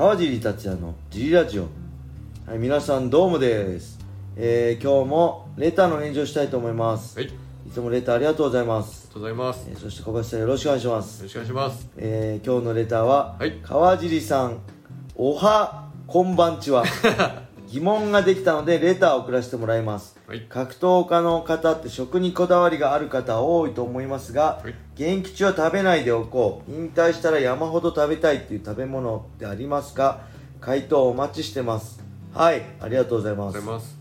川尻達也のジリラジオ。はい皆さんどうもです。えー、今日もレターの返事をしたいと思います。はい、ありいつもレターありがとうございます、がとうございます。よえーそして小林さんよろしくお願いします。ろしくお願いします。えー、今日のレターは、はい。川尻さんおはこんばんちは 疑問ができたのでレターを送らせてもらいます。はい、格闘家の方って食にこだわりがある方多いと思いますが、はい。現役中は食べないでおこう。引退したら山ほど食べたいっていう食べ物ってありますか回答お待ちしてます。はい。ありがとうございます。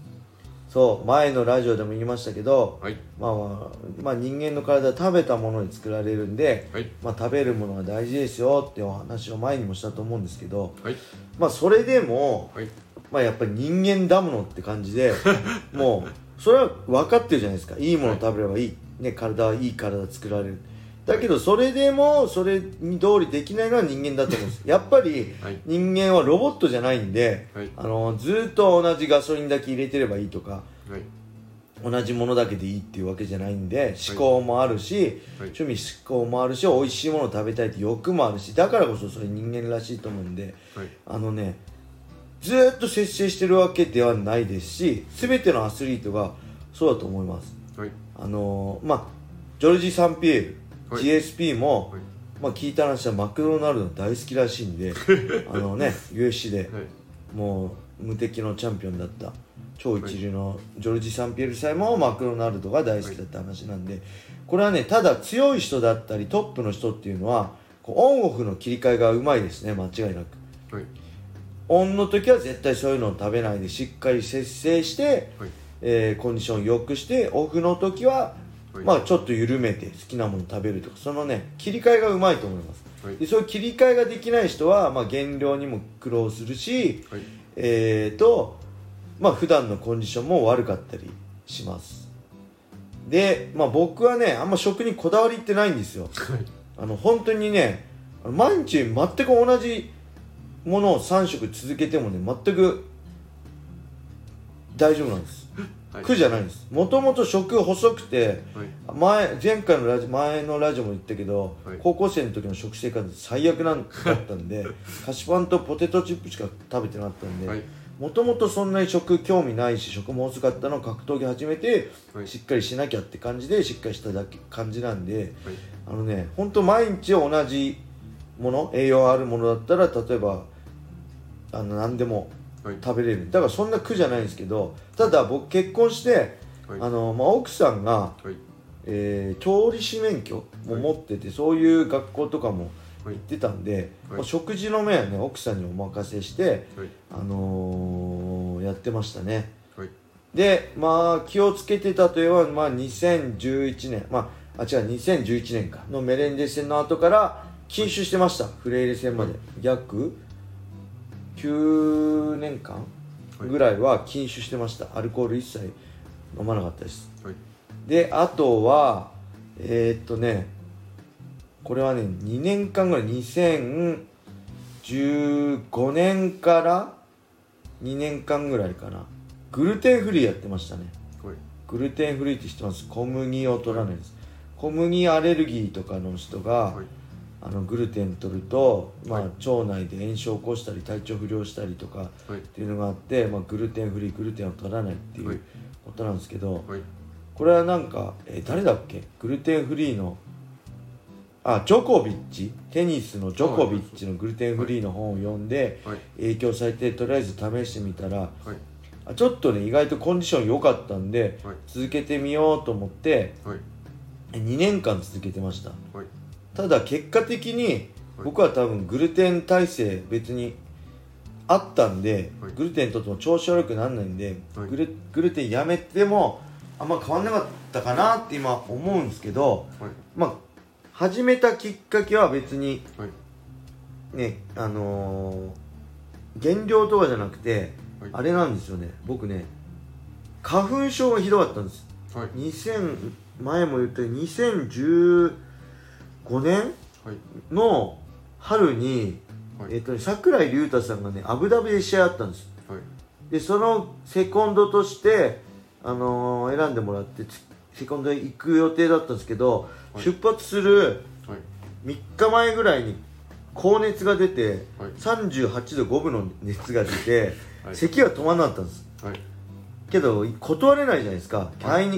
そう。前のラジオでも言いましたけど、はい、まあまあ、まあ、人間の体は食べたものに作られるんで、はい、まあ、食べるものが大事ですよってお話を前にもしたと思うんですけど、はい、まあ、それでも、はい、まあ、やっぱり人間だものって感じで もうそれは分かってるじゃないですか。いいもの食べればいい、ね、体はいい体作られる。だけどそれでもそれに通りできないのは人間だと思うんです。やっぱりはい。人間はロボットじゃないんで、はい。あのずーっと同じガソリンだけ入れてればいいとかはい、同じものだけでいいっていうわけじゃないんで思考もあるし、はい。趣味思考もあるし美味しいものを食べたいって欲もあるしだからこそそれ人間らしいと思うんではい、あのねずーっと節制してるわけではないですし全てのアスリートがそうだと思います。はい、あのーまあジョルジ・サンピエール、はい。GSP も、はい。まあ、聞いた話はマクドナルド大好きらしいんであのね UFC ではい、もう無敵のチャンピオンだった超一流のジョルジ・サンピエールさえもマクドナルドが大好きだった話なんでこれはねただ強い人だったりトップの人っていうのはこうオンオフの切り替えがうまいですね間違いなく。はい、オンの時は絶対そういうのを食べないでしっかり節制して、はい、えーコンディションを良くしてオフの時は、はい。まあちょっと緩めて好きなもの食べるとかそのね切り替えがうまいと思います。はい。でそういう切り替えができない人は、まあ、減量にも苦労するし、はい、えーとまあ普段のコンディションも悪かったりします。で、まあ、僕はねあんま食にこだわりってないんですよ。はい、あの本当にね毎日全く同じものを3食続けてもね全く大丈夫なんです。はい、苦じゃないんです。もともと食細くてはい、前前回のラジ前のラジオも言ったけど、はい。高校生の時の食生活最悪なんだったんで 菓子パンとポテトチップしか食べてなかったんで、はい、もともとそんなに食興味ないし食も遅かったのを格闘技始めて、はい。しっかりしなきゃって感じでしっかりしただけ感じなんではい、あのね本当毎日同じもの栄養あるものだったら例えばあの何でもはい、食べれる。だからそんな苦じゃないんですけどただ僕結婚して、はい。あのまあ、奥さんが、はい、えー調理師免許も持ってて、そういう学校とかもはい。行ってたんで、はい。もう食事の面はね奥さんにお任せして、はい、あのーやってましたね。はい、でまあ気をつけてたといえば、まあ、2011年まああ違う2011年か。のメレンデス戦の後から禁酒してましたフレイレ戦まで。約9年間ぐらいは禁酒してました。アルコール一切飲まなかったです。はい、であとはえーっとねこれはね2年間ぐらい2015年から2年間ぐらいかな。グルテンフリーやってましたね。はい、グルテンフリーって知ってます？小麦を取らないです。小麦アレルギーとかの人が、はい、あのグルテン取ると、まあはい。腸内で炎症を起こしたり体調不良したりとかはい。っていうのがあって、まあ、グルテンフリーグルテンを取らないっていはい。うことなんですけど、はい、これはなんか、えー誰だっけ？グルテンフリーのあジョコビッチ？テニスのジョコビッチのグルテンフリーの本を読んではい、影響されてとりあえず試してみたらはい、あちょっとね意外とコンディション良かったんではい、続けてみようと思ってはい、2年間続けてました。はい、ただ結果的にはい。僕は多分グルテン耐性別にあったんで、はい。グルテンとっても調子悪くならないんで、はい。グルグルテンやめてもあんま変わんなかったかなって今思うんですけどはい、まあ始めたきっかけは別にはい、ねあのー減量とかじゃなくて、はい。あれなんですよね。僕ね花粉症がひどかったんです。はい、2000前も言ったように2015年はい、の春に、はい。えっとね、桜井隆太さんがねアブダビで試合あったんです。はい、でそのセコンドとして、あのー選んでもらってつセコンドへ行く予定だったんですけど、はい。出発するはい、3日前ぐらいに高熱が出て、はい。38度5分の熱が出て、はい。咳が止まらなかったんです。はい。けど断れないじゃないですか、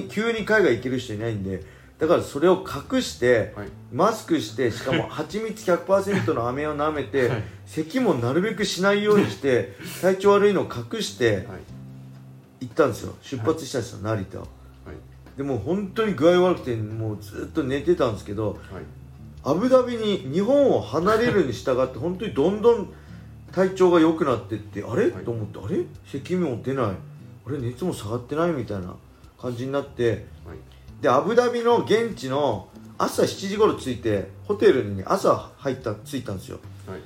急に海外行ける人いないんでだからそれを隠して、はい。マスクしてしかも 蜂蜜100%の飴を舐めて、はい。咳もなるべくしないようにして体調悪いのを隠してはい。行ったんですよ。出発したんですよ、成田を。はい。でもう本当に具合悪くてもうずっと寝てたんですけどはい。アブダビに日本を離れるに従って本当にどんどん体調が良くなってってあれ、はい。と思ってあれ？咳も出ない。あれ？熱も下がってないみたいな感じになってはいでアブダビの現地の朝7時頃着いてホテルにね朝入った着いたんですよ。はい。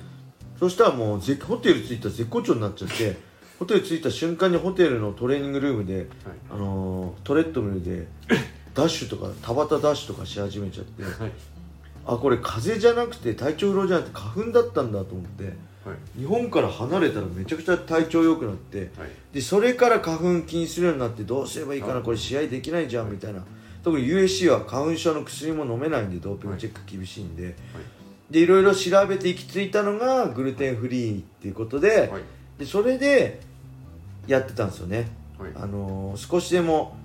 そしたらもうぜホテル着いたら絶好調になっちゃってホテル着いた瞬間にホテルのトレーニングルームで、はい。あのートレッドミルでダッシュとか田畑ダッシュとかし始めちゃってはい。あこれ風邪じゃなくて体調不良じゃなくて花粉だったんだと思ってはい。日本から離れたらめちゃくちゃ体調良くなってはい。でそれから花粉気にするようになってどうすればいいかなはいこれ試合できないじゃんみたいな特に USC は花粉症の薬も飲めないんでドーピングチェック厳しいんで、でいろいろ調べて行き着いたのがグルテンフリーっていうことで,、はい。でそれでやってたんですよね、はい。あのー少しでも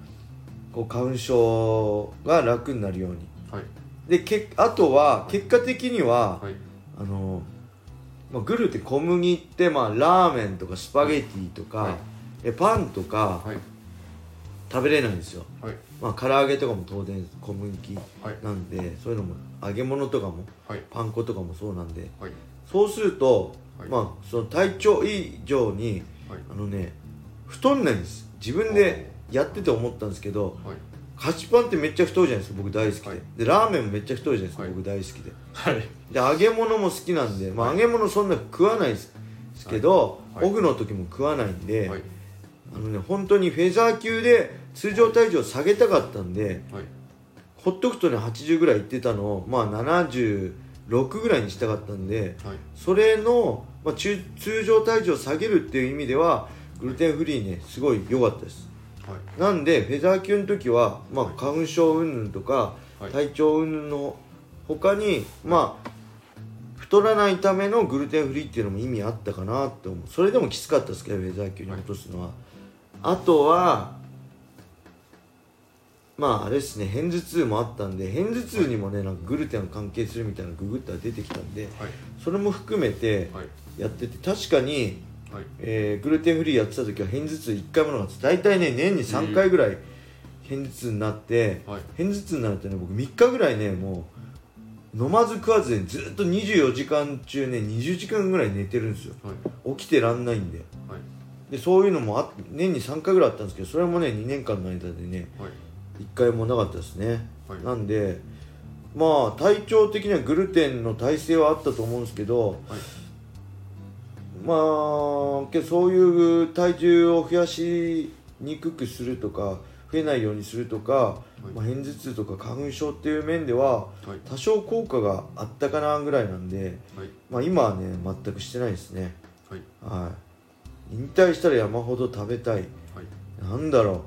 こう花粉症が楽になるように。はい。でけあとは結果的には、はい。あのーまあ、グルテン小麦って、まあ、ラーメンとかスパゲティとか、はい。えパンとかはい食べれないんですよ、はい。まあ、唐揚げとかも当然小麦はい。なんでそういうのも揚げ物とかもはい。パン粉とかもそうなんで。はい。そうすると、はい。まあその体調以上にはい。あのね太んないんです。自分でやってて思ったんですけどはい。菓子パンってめっちゃ太いじゃないですか僕大好きで、はい。でラーメンもめっちゃ太いじゃないですか、はい。僕大好きで。はい。で揚げ物も好きなんで、まあ、はい。揚げ物そんな食わないですけど、はい。オフの時も食わないんで、はい。あのね本当にフェザー級で通常体重を下げたかったんではい。ほっとくとね80ぐらいいってたのをまあ76ぐらいにしたかったんではい。それの、まあ、中通常体重を下げるっていう意味ではグルテンフリーねすごい良かったです。はい。なんでフェザー級の時は、まあ、花粉症云々とか、はい。体調云々の他にまあ太らないためのグルテンフリーっていうのも意味あったかなって思う。それでもきつかったですけどフェザー級に落とすのは、あとはまああれですね片頭痛もあったんで片頭痛にもねなんかグルテンが関係するみたいなググったら出てきたんではい。それも含めてはい。やってて確かにはい。えーグルテンフリーやってた時は片頭痛1回もなかった大体ね年に3回ぐらい片頭痛になって、はい。片頭痛になるとね僕3日ぐらいねもう飲まず食わずにずっと24時間中ね20時間ぐらい寝てるんですよ。はい。起きてらんないんで。はい。でそういうのもあ年に3回ぐらいあったんですけどそれもね2年間の間でねはい1回もなかったですね、はい。なんでまあ体調的にはグルテンの耐性はあったと思うんですけど、はい。まあそういう体重を増やしにくくするとか増えないようにするとか、い。まあ、片頭痛とか花粉症っていう面でははい。多少効果があったかなぐらいなんで、はい。まあ、今はね全くしてないですね。はい。はい。引退したら山ほど食べたい。はい。なんだろう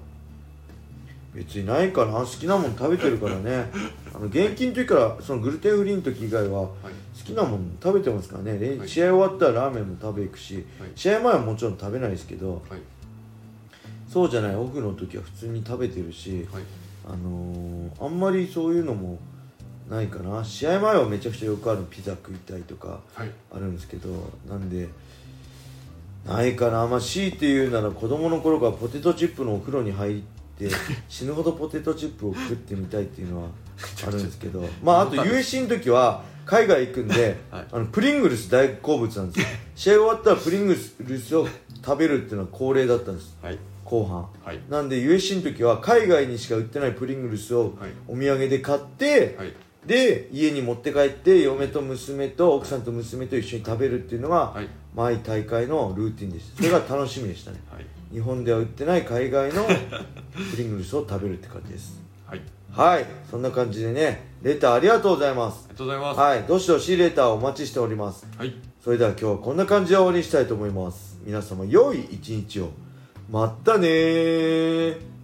別にないかな好きなもん食べてるからね。あの現役の時からそのグルテンフリーの時以外ははい。好きなもん食べてますからね、れはい。試合終わったらラーメンも食べ行くし、はい。試合前はもちろん食べないですけどはい。そうじゃないオフの時は普通に食べてるし、はい。あのーあんまりそういうのもないかな。試合前はめちゃくちゃよくあるピザ食いたいとかはい。あるんですけどなんでないかな。まあ強いて言うなら子供の頃からポテトチップのお風呂に入って死ぬほどポテトチップを食ってみたいっていうのはあるんですけど まああと USC の時は海外行くんで、はい。あのプリングルス大好物なんですよ。試合終わったらプリングルスを食べるっていうのは恒例だったんです。はい。後半。はい。なんで USC の時は海外にしか売ってないプリングルスをはい。お土産で買って、はい。で家に持って帰って嫁と娘と奥さんと娘と一緒に食べるっていうのが、はい。毎大会のルーティンでした。それが楽しみでしたね。はい日本では売ってない海外の プリングルスを食べるって感じです。はい。はい。そんな感じでねレターありがとうございます。ありがとうございます。はい。どしどしレターお待ちしております。はい。それでは今日はこんな感じで終わりにしたいと思います。皆様良い一日を。まったねー